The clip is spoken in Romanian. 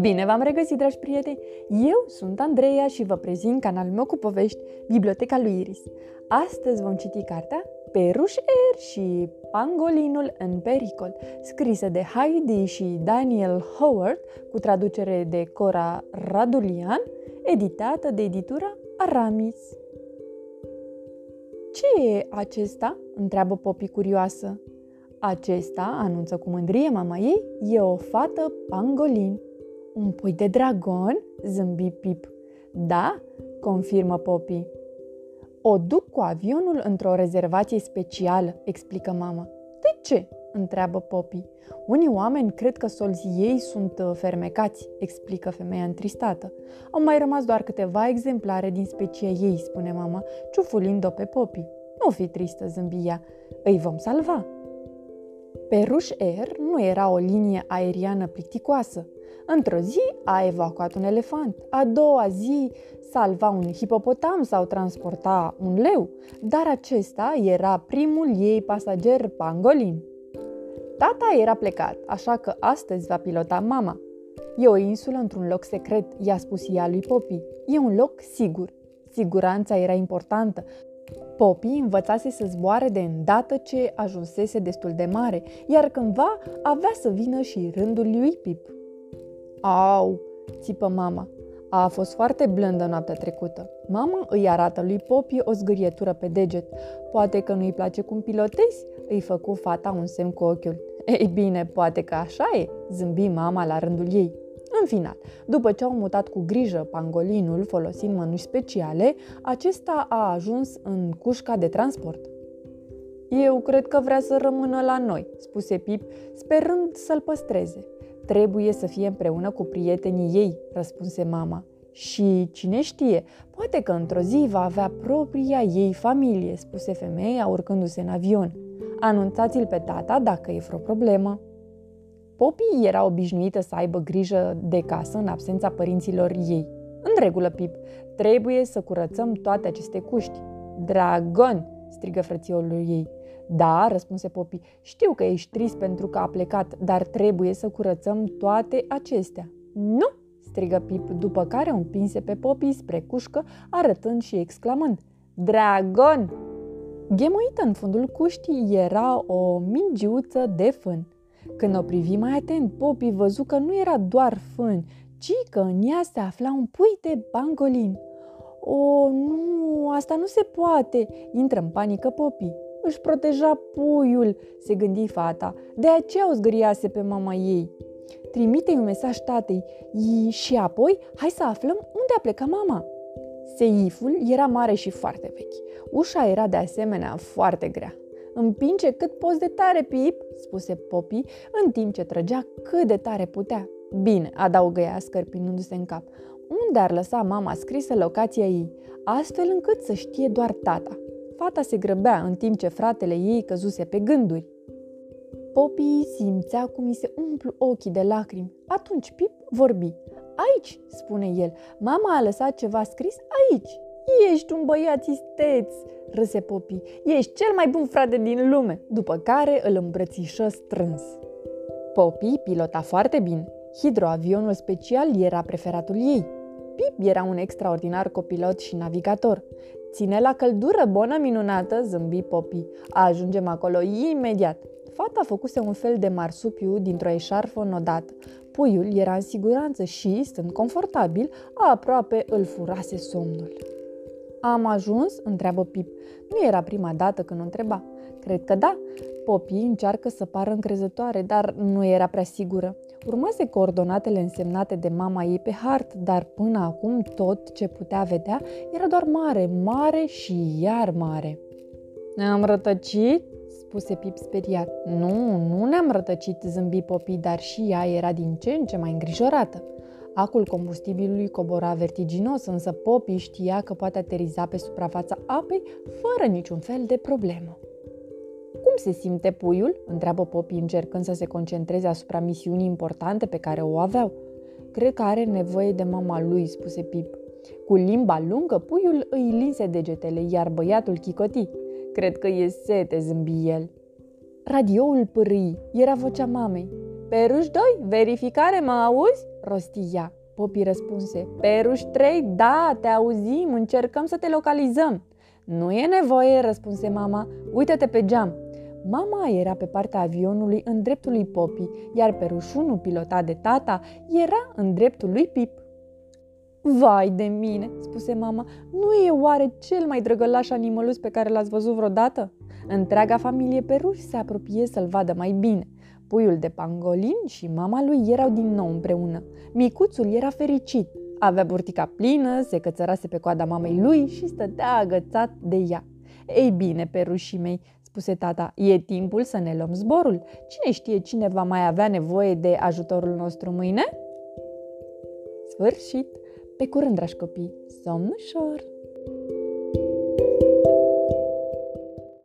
Bine v-am regăsit, dragi prieteni! Eu sunt Andreea și vă prezint canalul meu cu povești, Biblioteca lui Iris. Astăzi vom citi cartea Peruș Er și Pangolinul în pericol, scrisă de Heidi și Daniel Howard, cu traducere de Cora Radulian, editată de editura Aramis. Ce e acesta?" întreabă Popi curioasă. Acesta, anunță cu mândrie mama ei, e o fată pangolin. Un pui de dragon? zâmbi Pip. Da, confirmă Poppy. O duc cu avionul într-o rezervație specială, explică mama. De ce? întreabă Poppy. Unii oameni cred că solzii ei sunt uh, fermecați, explică femeia întristată. Au mai rămas doar câteva exemplare din specia ei, spune mama, ciufulind-o pe Poppy. Nu fi tristă, zâmbi ea. Îi vom salva. Peruș Air nu era o linie aeriană plicticoasă. Într-o zi a evacuat un elefant, a doua zi salva un hipopotam sau transporta un leu, dar acesta era primul ei pasager pangolin. Tata era plecat, așa că astăzi va pilota mama. E o insulă într-un loc secret, i-a spus ea lui Poppy. E un loc sigur. Siguranța era importantă. Poppy învățase să zboare de îndată ce ajunsese destul de mare, iar cândva avea să vină și rândul lui Pip. Au, țipă mama. A fost foarte blândă noaptea trecută. Mama îi arată lui Poppy o zgârietură pe deget. Poate că nu-i place cum pilotezi? Îi făcu fata un semn cu ochiul. Ei bine, poate că așa e, zâmbi mama la rândul ei. În final, după ce au mutat cu grijă pangolinul folosind mănuși speciale, acesta a ajuns în cușca de transport. Eu cred că vrea să rămână la noi, spuse Pip, sperând să-l păstreze. Trebuie să fie împreună cu prietenii ei, răspunse mama. Și cine știe, poate că într-o zi va avea propria ei familie, spuse femeia urcându-se în avion. Anunțați-l pe tata dacă e vreo problemă. Poppy era obișnuită să aibă grijă de casă în absența părinților ei. În regulă, Pip, trebuie să curățăm toate aceste cuști. Dragon! strigă frățiorul ei. Da, răspunse Poppy, știu că ești trist pentru că a plecat, dar trebuie să curățăm toate acestea. Nu, strigă Pip, după care o împinse pe Poppy spre cușcă, arătând și exclamând, Dragon! Ghemuită în fundul cuștii era o mingiuță de fân. Când o privi mai atent, Poppy văzu că nu era doar fân, ci că în ea se afla un pui de bangolin. O, nu, asta nu se poate!" intră în panică Poppy. Își proteja puiul, se gândi fata, de aceea o zgâriase pe mama ei. Trimite un mesaj tatei și apoi hai să aflăm unde a plecat mama. Seiful era mare și foarte vechi. Ușa era de asemenea foarte grea. Împinge cât poți de tare, Pip, spuse Poppy, în timp ce trăgea cât de tare putea. Bine, adăugă ea, scărpinându-se în cap. Unde ar lăsa mama scrisă locația ei, astfel încât să știe doar tata. Fata se grăbea în timp ce fratele ei căzuse pe gânduri. Poppy simțea cum îi se umplu ochii de lacrimi. Atunci Pip vorbi. Aici, spune el, mama a lăsat ceva scris aici. Ești un băiat isteț, râse Poppy. Ești cel mai bun frate din lume, după care îl îmbrățișă strâns. Poppy pilota foarte bine. Hidroavionul special era preferatul ei. Pip era un extraordinar copilot și navigator. Ține la căldură, bună minunată, zâmbi Poppy. Ajungem acolo imediat. Fata făcuse un fel de marsupiu dintr-o eșarfă nodată. Puiul era în siguranță și, stând confortabil, aproape îl furase somnul. Am ajuns? întreabă Pip. Nu era prima dată când o întreba. Cred că da. Poppy încearcă să pară încrezătoare, dar nu era prea sigură. Urmase coordonatele însemnate de mama ei pe hart, dar până acum tot ce putea vedea era doar mare, mare și iar mare. Ne-am rătăcit? spuse Pip speriat. Nu, nu ne-am rătăcit, zâmbi Poppy, dar și ea era din ce în ce mai îngrijorată. Acul combustibilului cobora vertiginos, însă Poppy știa că poate ateriza pe suprafața apei fără niciun fel de problemă. Cum se simte puiul?" întreabă Poppy încercând să se concentreze asupra misiunii importante pe care o aveau. Cred că are nevoie de mama lui," spuse Pip. Cu limba lungă, puiul îi linse degetele, iar băiatul chicoti. Cred că e sete, zâmbi el. Radioul pârâi, era vocea mamei. Peruș 2, verificare, mă auzi? Rosti ea. Popi răspunse, Peruș 3, da, te auzim, încercăm să te localizăm. Nu e nevoie, răspunse mama, uită-te pe geam. Mama era pe partea avionului în dreptul lui Popi, iar perușunul pilotat de tata era în dreptul lui Pip. Vai de mine, spuse mama, nu e oare cel mai drăgălaș animălus pe care l-ați văzut vreodată? Întreaga familie peruș se apropie să-l vadă mai bine. Puiul de pangolin și mama lui erau din nou împreună. Micuțul era fericit. Avea burtica plină, se cățărase pe coada mamei lui și stătea agățat de ea. Ei bine, perușii mei, spuse tata, e timpul să ne luăm zborul. Cine știe cine va mai avea nevoie de ajutorul nostru mâine? Sfârșit! Pe curând, dragi copii! Somn ușor!